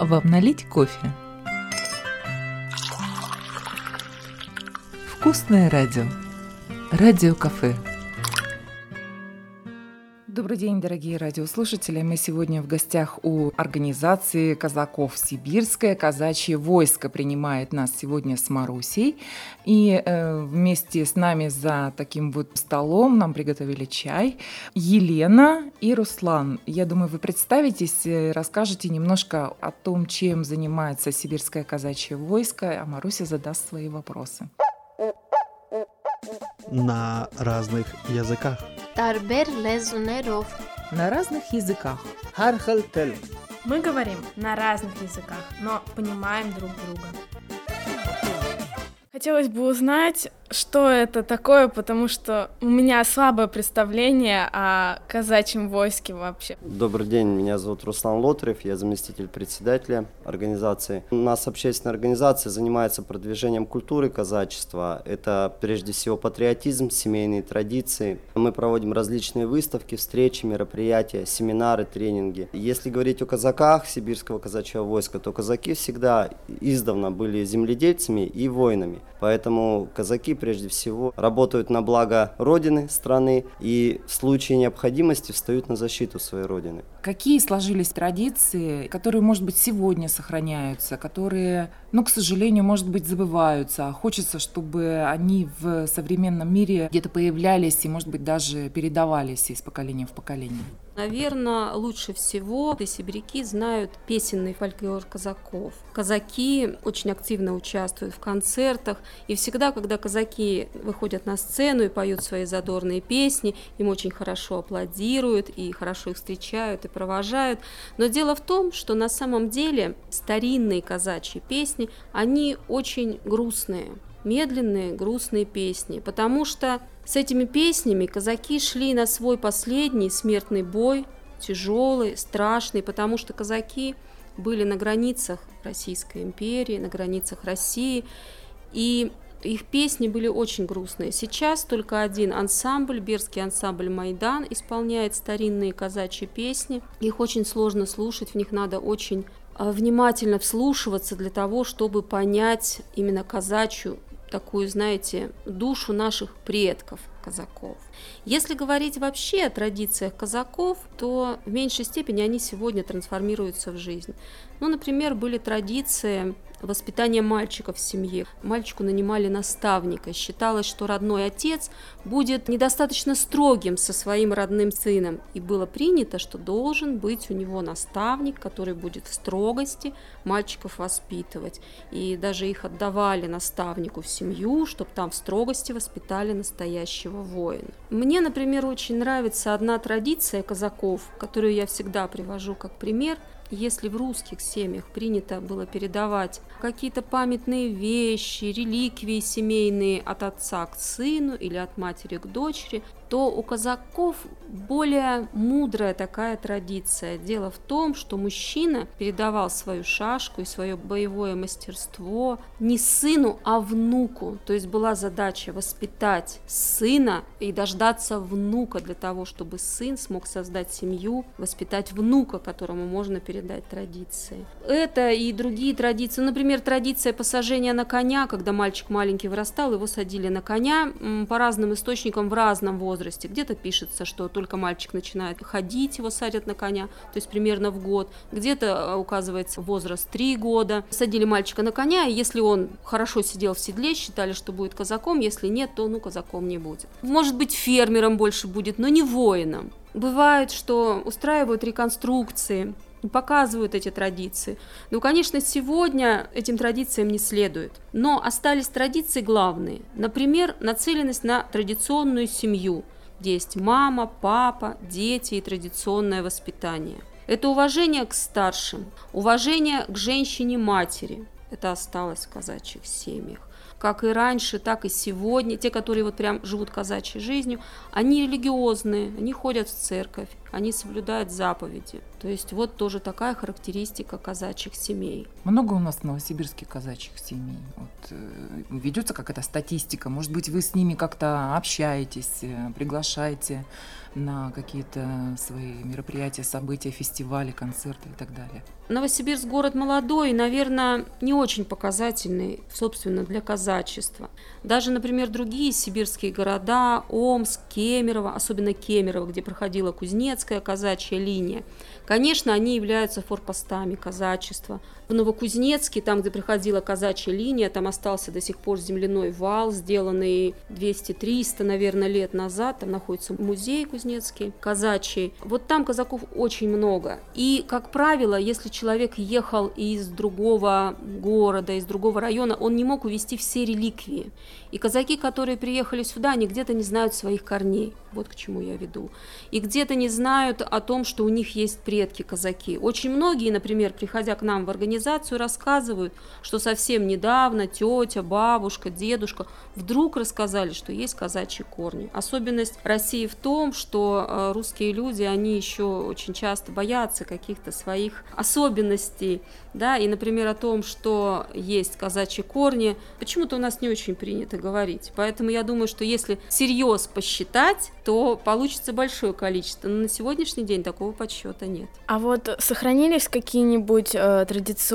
Вам налить кофе? Вкусное радио. Радио-кафе. Добрый день, дорогие радиослушатели. Мы сегодня в гостях у организации казаков «Сибирское казачье войско» принимает нас сегодня с Марусей. И э, вместе с нами за таким вот столом нам приготовили чай Елена и Руслан. Я думаю, вы представитесь, э, расскажете немножко о том, чем занимается «Сибирское казачье войско», а Маруся задаст свои вопросы. На разных языках. Տարբեր լեզուներով На разных языках. Хархалтел. Мы говорим на разных языках, но понимаем друг друга. Хотелось бы узнать, что это такое, потому что у меня слабое представление о казачьем войске вообще. Добрый день, меня зовут Руслан Лотрев, я заместитель председателя организации. У нас общественная организация занимается продвижением культуры казачества. Это прежде всего патриотизм, семейные традиции. Мы проводим различные выставки, встречи, мероприятия, семинары, тренинги. Если говорить о казаках сибирского казачьего войска, то казаки всегда издавна были земледельцами и воинами. Поэтому казаки прежде всего работают на благо Родины, страны и в случае необходимости встают на защиту своей Родины. Какие сложились традиции, которые, может быть, сегодня сохраняются, которые, ну, к сожалению, может быть, забываются, а хочется, чтобы они в современном мире где-то появлялись и, может быть, даже передавались из поколения в поколение? Наверное, лучше всего сибиряки знают песенный фольклор казаков. Казаки очень активно участвуют в концертах, и всегда, когда казаки выходят на сцену и поют свои задорные песни, им очень хорошо аплодируют и хорошо их встречают и провожают. Но дело в том, что на самом деле старинные казачьи песни, они очень грустные медленные, грустные песни, потому что с этими песнями казаки шли на свой последний смертный бой, тяжелый, страшный, потому что казаки были на границах Российской империи, на границах России, и их песни были очень грустные. Сейчас только один ансамбль, Берский ансамбль «Майдан», исполняет старинные казачьи песни. Их очень сложно слушать, в них надо очень внимательно вслушиваться для того, чтобы понять именно казачью такую, знаете, душу наших предков казаков. Если говорить вообще о традициях казаков, то в меньшей степени они сегодня трансформируются в жизнь. Ну, например, были традиции воспитание мальчиков в семье. Мальчику нанимали наставника. Считалось, что родной отец будет недостаточно строгим со своим родным сыном. И было принято, что должен быть у него наставник, который будет в строгости мальчиков воспитывать. И даже их отдавали наставнику в семью, чтобы там в строгости воспитали настоящего воина. Мне, например, очень нравится одна традиция казаков, которую я всегда привожу как пример – если в русских семьях принято было передавать какие-то памятные вещи, реликвии семейные от отца к сыну или от матери к дочери, то у казаков более мудрая такая традиция. Дело в том, что мужчина передавал свою шашку и свое боевое мастерство не сыну, а внуку. То есть была задача воспитать сына и дождаться внука для того, чтобы сын смог создать семью, воспитать внука, которому можно передать традиции. Это и другие традиции. Например, традиция посажения на коня, когда мальчик маленький вырастал, его садили на коня по разным источникам в разном возрасте возрасте. Где-то пишется, что только мальчик начинает ходить, его садят на коня, то есть примерно в год. Где-то э, указывается возраст 3 года. Садили мальчика на коня, и если он хорошо сидел в седле, считали, что будет казаком, если нет, то ну казаком не будет. Может быть, фермером больше будет, но не воином. Бывает, что устраивают реконструкции, показывают эти традиции. Ну, конечно, сегодня этим традициям не следует. Но остались традиции главные. Например, нацеленность на традиционную семью – где есть мама, папа, дети и традиционное воспитание. Это уважение к старшим, уважение к женщине-матери. Это осталось в казачьих семьях. Как и раньше, так и сегодня. Те, которые вот прям живут казачьей жизнью, они религиозные, они ходят в церковь, они соблюдают заповеди. То есть вот тоже такая характеристика казачьих семей. Много у нас в Новосибирске казачьих семей? Вот, э, ведется какая-то статистика? Может быть, вы с ними как-то общаетесь, э, приглашаете на какие-то свои мероприятия, события, фестивали, концерты и так далее? Новосибирск город молодой и, наверное, не очень показательный, собственно, для казачества. Даже, например, другие сибирские города, Омск, Кемерово, особенно Кемерово, где проходила Кузнецкая казачья линия, конечно, они являются форпостами казачества. В Новокузнецке, там, где проходила казачья линия, там остался до сих пор земляной вал, сделанный 200-300, наверное, лет назад. Там находится музей Кузнецкий, казачий. Вот там казаков очень много. И, как правило, если человек ехал из другого города, из другого района, он не мог увезти все реликвии. И казаки, которые приехали сюда, они где-то не знают своих корней. Вот к чему я веду. И где-то не знают о том, что у них есть предки казаки. Очень многие, например, приходя к нам в организацию, рассказывают, что совсем недавно тетя, бабушка, дедушка вдруг рассказали, что есть казачьи корни. Особенность России в том, что э, русские люди, они еще очень часто боятся каких-то своих особенностей, да, и, например, о том, что есть казачьи корни, почему-то у нас не очень принято говорить. Поэтому я думаю, что если всерьез посчитать, то получится большое количество. Но на сегодняшний день такого подсчета нет. А вот сохранились какие-нибудь э, традиционные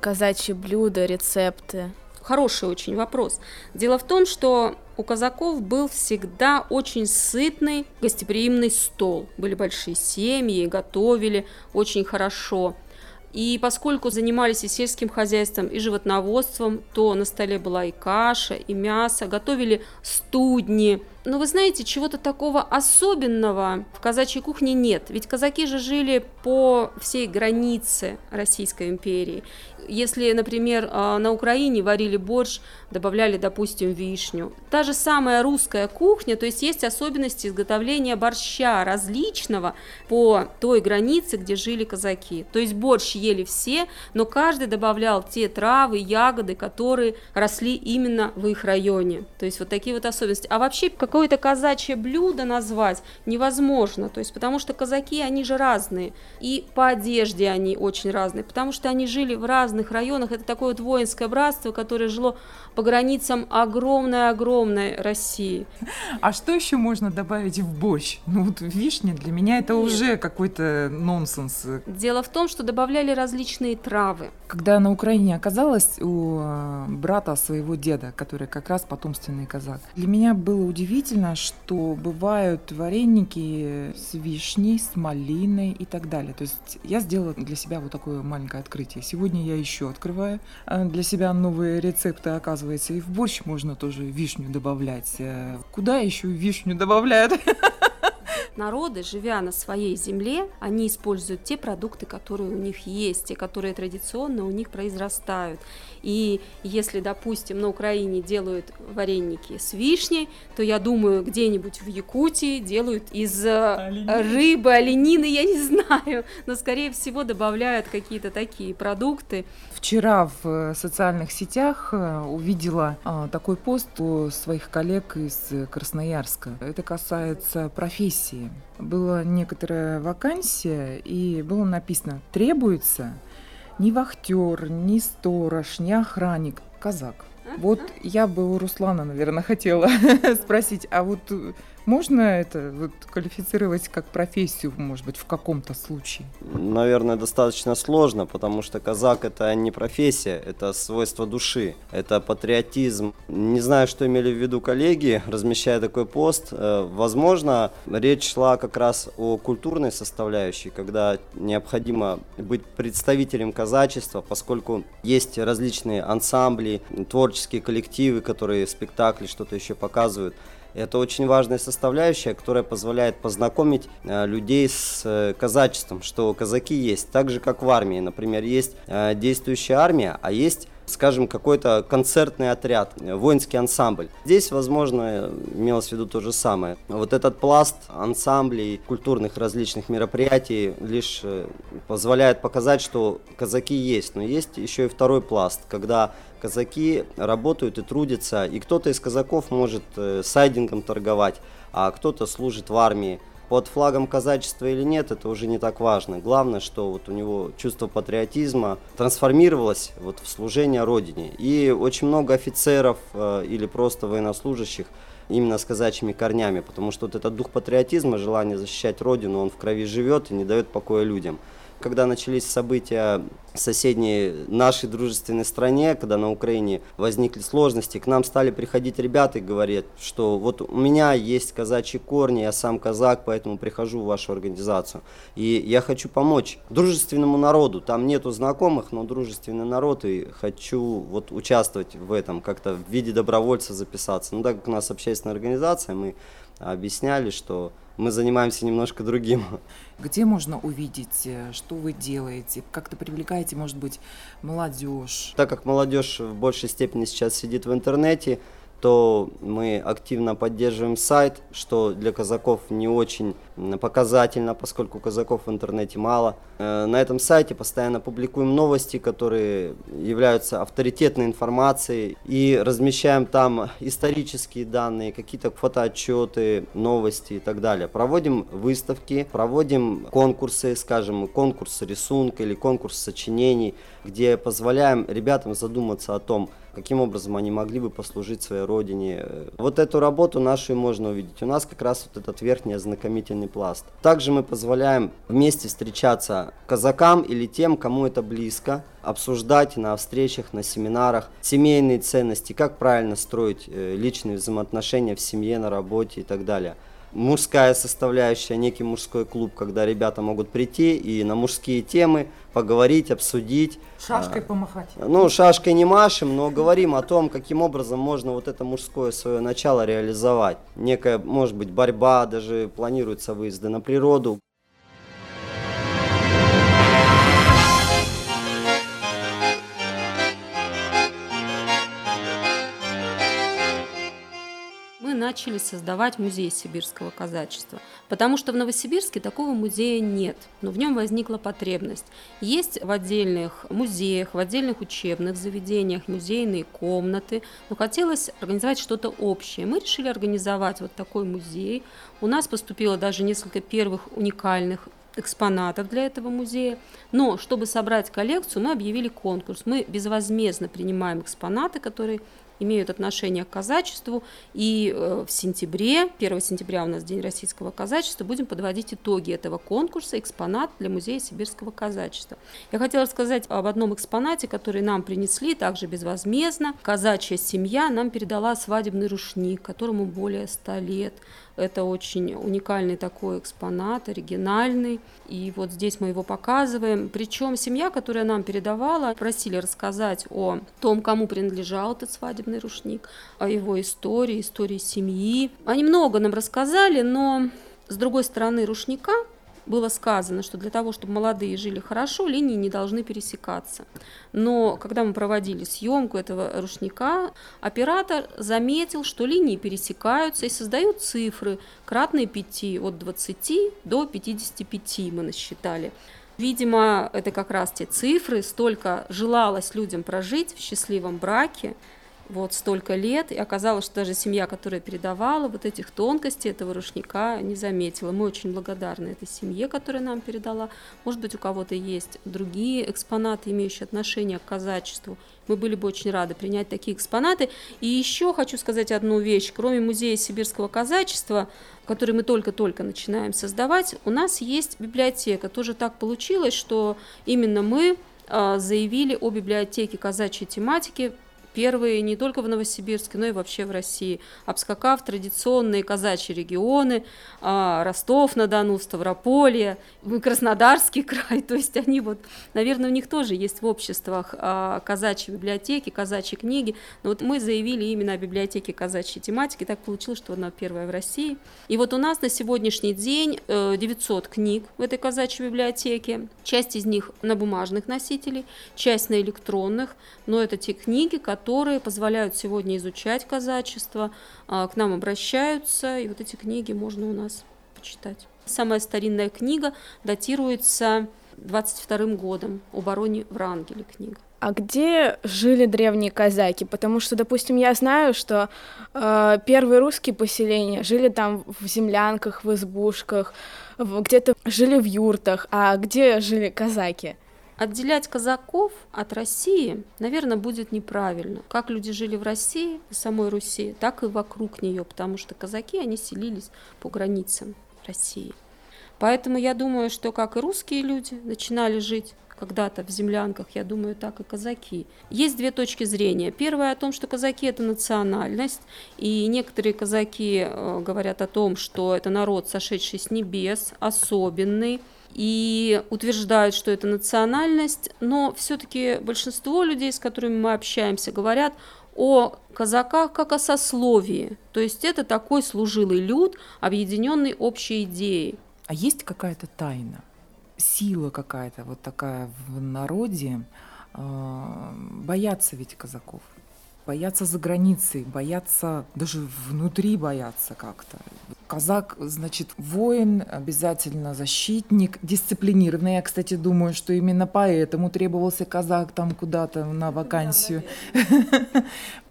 казачьи блюда, рецепты? Хороший очень вопрос. Дело в том, что у казаков был всегда очень сытный гостеприимный стол. Были большие семьи, готовили очень хорошо. И поскольку занимались и сельским хозяйством, и животноводством, то на столе была и каша, и мясо, готовили студни. Но вы знаете, чего-то такого особенного в казачьей кухне нет. Ведь казаки же жили по всей границе Российской империи. Если, например, а, на Украине варили борщ, добавляли, допустим, вишню. Та же самая русская кухня, то есть есть особенности изготовления борща различного по той границе, где жили казаки. То есть борщ ели все, но каждый добавлял те травы, ягоды, которые росли именно в их районе. То есть вот такие вот особенности. А вообще какое-то казачье блюдо назвать невозможно, то есть потому что казаки, они же разные. И по одежде они очень разные, потому что они жили в разных районах. Это такое вот воинское братство, которое жило по границам огромной-огромной России. А что еще можно добавить в борщ? Ну вот вишня для меня это Нет. уже какой-то нонсенс. Дело в том, что добавляли различные травы. Когда на Украине оказалась у э, брата своего деда, который как раз потомственный казак, для меня было удивительно, что бывают вареники с вишней, с малиной и так далее. То есть я сделала для себя вот такое маленькое открытие. Сегодня я еще открываю э, для себя новые рецепты, оказывается оказывается, и в борщ можно тоже вишню добавлять. Э, куда еще вишню добавляют? Народы, живя на своей земле, они используют те продукты, которые у них есть, те, которые традиционно у них произрастают. И если, допустим, на Украине делают вареники с вишней, то я думаю, где-нибудь в Якутии делают из э, оленины. рыбы, оленины, я не знаю, но, скорее всего, добавляют какие-то такие продукты. Вчера в э, социальных сетях э, увидела такой пост у своих коллег из Красноярска. Это касается профессии. Была некоторая вакансия, и было написано «требуется ни вахтер, ни сторож, ни охранник, казак. Вот я бы у Руслана, наверное, хотела спросить, а вот можно это вот квалифицировать как профессию, может быть, в каком-то случае? Наверное, достаточно сложно, потому что казак это не профессия, это свойство души, это патриотизм. Не знаю, что имели в виду коллеги, размещая такой пост. Э, возможно, речь шла как раз о культурной составляющей, когда необходимо быть представителем казачества, поскольку есть различные ансамбли, творческие коллективы, которые спектакли, что-то еще показывают. Это очень важная составляющая, которая позволяет познакомить э, людей с э, казачеством, что казаки есть, так же как в армии. Например, есть э, действующая армия, а есть скажем, какой-то концертный отряд, воинский ансамбль. Здесь, возможно, имелось в виду то же самое. Вот этот пласт ансамблей, культурных различных мероприятий лишь позволяет показать, что казаки есть. Но есть еще и второй пласт, когда казаки работают и трудятся, и кто-то из казаков может э, сайдингом торговать, а кто-то служит в армии. Под флагом казачества или нет, это уже не так важно. Главное, что вот у него чувство патриотизма трансформировалось вот в служение Родине. И очень много офицеров э, или просто военнослужащих именно с казачьими корнями, потому что вот этот дух патриотизма, желание защищать Родину, он в крови живет и не дает покоя людям когда начались события в соседней нашей дружественной стране, когда на Украине возникли сложности, к нам стали приходить ребята и говорят, что вот у меня есть казачьи корни, я сам казак, поэтому прихожу в вашу организацию. И я хочу помочь дружественному народу. Там нету знакомых, но дружественный народ, и хочу вот участвовать в этом, как-то в виде добровольца записаться. Ну, так как у нас общественная организация, мы объясняли, что мы занимаемся немножко другим. Где можно увидеть, э, что вы делаете? Как-то привлекаете, может быть, молодежь? Так как молодежь в большей степени сейчас сидит в интернете, то мы активно поддерживаем сайт, что для казаков не очень показательно, поскольку казаков в интернете мало. Э, на этом сайте постоянно публикуем новости, которые являются авторитетной информацией, и размещаем там исторические данные, какие-то фотоотчеты, новости и так далее. Проводим выставки, проводим конкурсы, скажем, конкурс рисунка или конкурс сочинений, где позволяем ребятам задуматься о том, каким образом они могли бы послужить своей родине. Вот эту работу нашу можно увидеть. У нас как раз вот этот верхний ознакомительный пласт. Также мы позволяем вместе встречаться казакам или тем, кому это близко, обсуждать на встречах, на семинарах семейные ценности, как правильно строить э, личные взаимоотношения в семье, на работе и так далее мужская составляющая, некий мужской клуб, когда ребята могут прийти и на мужские темы поговорить, обсудить. Шашкой а, помахать. Ну, шашкой не машем, но говорим о том, каким образом можно вот это мужское свое начало реализовать. Некая, может быть, борьба, даже планируются выезды на природу. Начали создавать музей сибирского казачества, потому что в Новосибирске такого музея нет, но в нем возникла потребность. Есть в отдельных музеях, в отдельных учебных заведениях музейные комнаты, но хотелось организовать что-то общее. Мы решили организовать вот такой музей. У нас поступило даже несколько первых уникальных экспонатов для этого музея. Но чтобы собрать коллекцию, мы объявили конкурс. Мы безвозмездно принимаем экспонаты, которые имеют отношение к казачеству. И э, в сентябре, 1 сентября у нас День российского казачества, будем подводить итоги этого конкурса «Экспонат для Музея сибирского казачества». Я хотела рассказать об одном экспонате, который нам принесли также безвозмездно. Казачья семья нам передала свадебный рушник, которому более 100 лет. Это очень уникальный такой экспонат, оригинальный. И вот здесь мы его показываем. Причем семья, которая нам передавала, просили рассказать о том, кому принадлежал этот свадебный рушник, о его истории, истории семьи. Они много нам рассказали, но с другой стороны рушника было сказано, что для того, чтобы молодые жили хорошо, линии не должны пересекаться. Но когда мы проводили съемку этого рушника, оператор заметил, что линии пересекаются и создают цифры, кратные 5, от 20 до 55 мы насчитали. Видимо, это как раз те цифры, столько желалось людям прожить в счастливом браке, вот столько лет, и оказалось, что даже семья, которая передавала вот этих тонкостей этого рушника, не заметила. Мы очень благодарны этой семье, которая нам передала. Может быть, у кого-то есть другие экспонаты, имеющие отношение к казачеству. Мы были бы очень рады принять такие экспонаты. И еще хочу сказать одну вещь. Кроме музея сибирского казачества, который мы только-только начинаем создавать, у нас есть библиотека. Тоже так получилось, что именно мы а, заявили о библиотеке казачьей тематики первые не только в Новосибирске, но и вообще в России, обскакав традиционные казачьи регионы, а, Ростов-на-Дону, Ставрополье, Краснодарский край, то есть они вот, наверное, у них тоже есть в обществах а, казачьи библиотеки, казачьи книги, но вот мы заявили именно о библиотеке казачьей тематики, так получилось, что она первая в России. И вот у нас на сегодняшний день 900 э, книг в этой казачьей библиотеке, часть из них на бумажных носителей, часть на электронных, но это те книги, которые которые позволяют сегодня изучать казачество, а, к нам обращаются, и вот эти книги можно у нас почитать. Самая старинная книга датируется 22 годом об обороне Врангеля книга. А где жили древние казаки? Потому что, допустим, я знаю, что э, первые русские поселения жили там в землянках, в избушках, где-то жили в юртах. А где жили казаки? Отделять казаков от России, наверное, будет неправильно. Как люди жили в России, в самой Руси, так и вокруг нее, потому что казаки, они селились по границам России. Поэтому я думаю, что как и русские люди начинали жить когда-то в землянках, я думаю, так и казаки. Есть две точки зрения. Первая о том, что казаки это национальность, и некоторые казаки э, говорят о том, что это народ, сошедший с небес, особенный, и утверждают, что это национальность, но все-таки большинство людей, с которыми мы общаемся, говорят о казаках как о сословии. То есть это такой служилый люд, объединенный общей идеей. А есть какая-то тайна, сила какая-то вот такая в народе? А, боятся ведь казаков боятся за границей, боятся, даже внутри боятся как-то. Казак, значит, воин, обязательно защитник, дисциплинированный. Я, кстати, думаю, что именно поэтому требовался казак там куда-то на вакансию.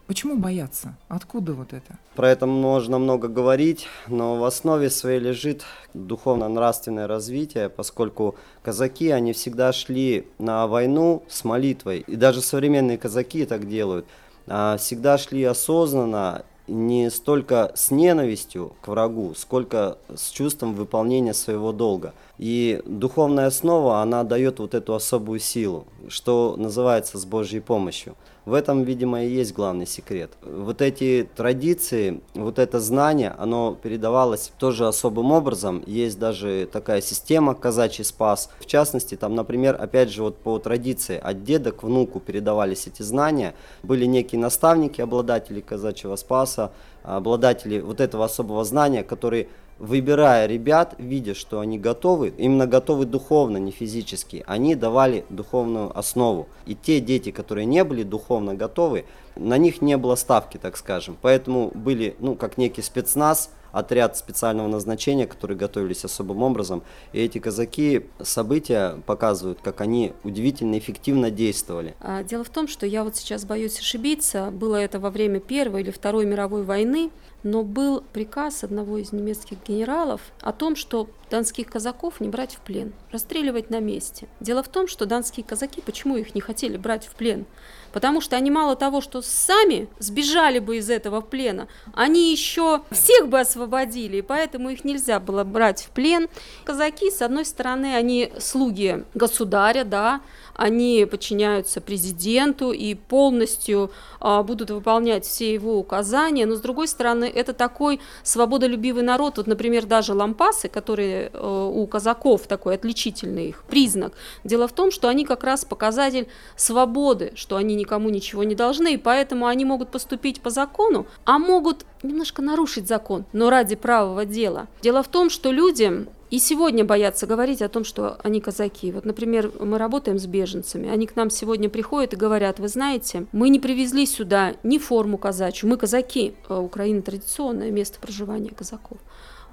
Почему бояться? Откуда вот это? Про это можно много говорить, но в основе своей лежит духовно-нравственное развитие, поскольку казаки, они всегда шли на войну с молитвой. И даже современные казаки так делают – а, всегда шли осознанно, не столько с ненавистью к врагу, сколько с чувством выполнения своего долга. И духовная основа, она дает вот эту особую силу, что называется с Божьей помощью. В этом, видимо, и есть главный секрет. Вот эти традиции, вот это знание, оно передавалось тоже особым образом. Есть даже такая система казачий спас. В частности, там, например, опять же, вот по традиции от деда к внуку передавались эти знания. Были некие наставники, обладатели казачьего спаса, обладатели вот этого особого знания, которые выбирая ребят, видя, что они готовы, именно готовы духовно, не физически, они давали духовную основу. И те дети, которые не были духовно готовы, на них не было ставки, так скажем. Поэтому были, ну, как некий спецназ, отряд специального назначения, которые готовились особым образом. И эти казаки события показывают, как они удивительно эффективно действовали. А, дело в том, что я вот сейчас боюсь ошибиться, было это во время Первой или Второй мировой войны, но был приказ одного из немецких генералов о том, что донских казаков не брать в плен, расстреливать на месте. Дело в том, что донские казаки, почему их не хотели брать в плен? Потому что они мало того, что сами сбежали бы из этого плена, они еще всех бы освободили, и поэтому их нельзя было брать в плен. Казаки, с одной стороны, они слуги государя, да, они подчиняются президенту и полностью а, будут выполнять все его указания, но с другой стороны, это такой свободолюбивый народ, вот, например, даже лампасы, которые э, у казаков такой отличительный их признак. Дело в том, что они как раз показатель свободы, что они никому ничего не должны, и поэтому они могут поступить по закону, а могут немножко нарушить закон, но ради правого дела. Дело в том, что люди и сегодня боятся говорить о том, что они казаки. Вот, например, мы работаем с беженцами, они к нам сегодня приходят и говорят, вы знаете, мы не привезли сюда ни форму казачью, мы казаки, э, Украина традиционное место проживания казаков.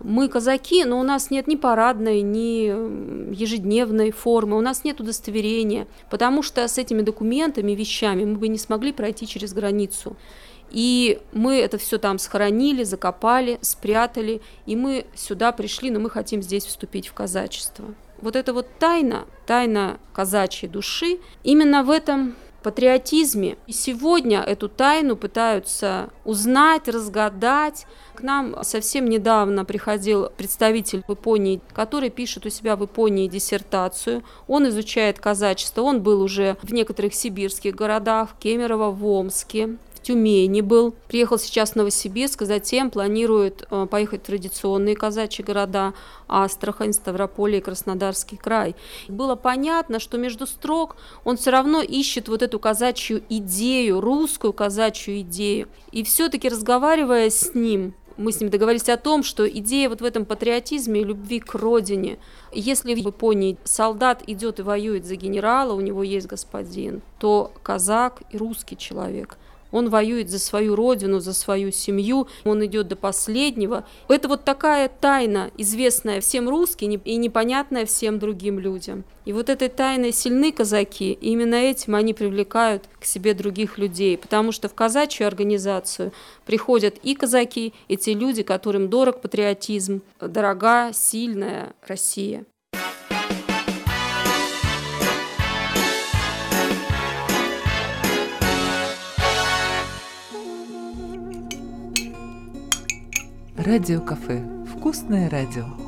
Мы казаки, но у нас нет ни парадной, ни ежедневной формы, у нас нет удостоверения, потому что с этими документами, вещами мы бы не смогли пройти через границу. И мы это все там схоронили, закопали, спрятали, и мы сюда пришли, но мы хотим здесь вступить в казачество. Вот это вот тайна, тайна казачьей души, именно в этом патриотизме. И сегодня эту тайну пытаются узнать, разгадать. К нам совсем недавно приходил представитель в Японии, который пишет у себя в Японии диссертацию. Он изучает казачество. Он был уже в некоторых сибирских городах, в Кемерово, в Омске. Тюмени был, приехал сейчас в Новосибирск, затем планирует э, поехать в традиционные казачьи города Астрахань, Ставрополье и Краснодарский край. Было понятно, что между строк он все равно ищет вот эту казачью идею, русскую казачью идею. И все-таки разговаривая с ним, мы с ним договорились о том, что идея вот в этом патриотизме и любви к родине. Если в Японии солдат идет и воюет за генерала, у него есть господин, то казак и русский человек – Он воюет за свою родину, за свою семью, он идет до последнего. Это вот такая тайна, известная всем русским и непонятная всем другим людям. И вот этой тайной сильны казаки, и именно этим они привлекают к себе других людей, потому что в казачью организацию приходят и казаки, и те люди, которым дорог патриотизм, дорога, сильная Россия. Радио кафе. Вкусное радио.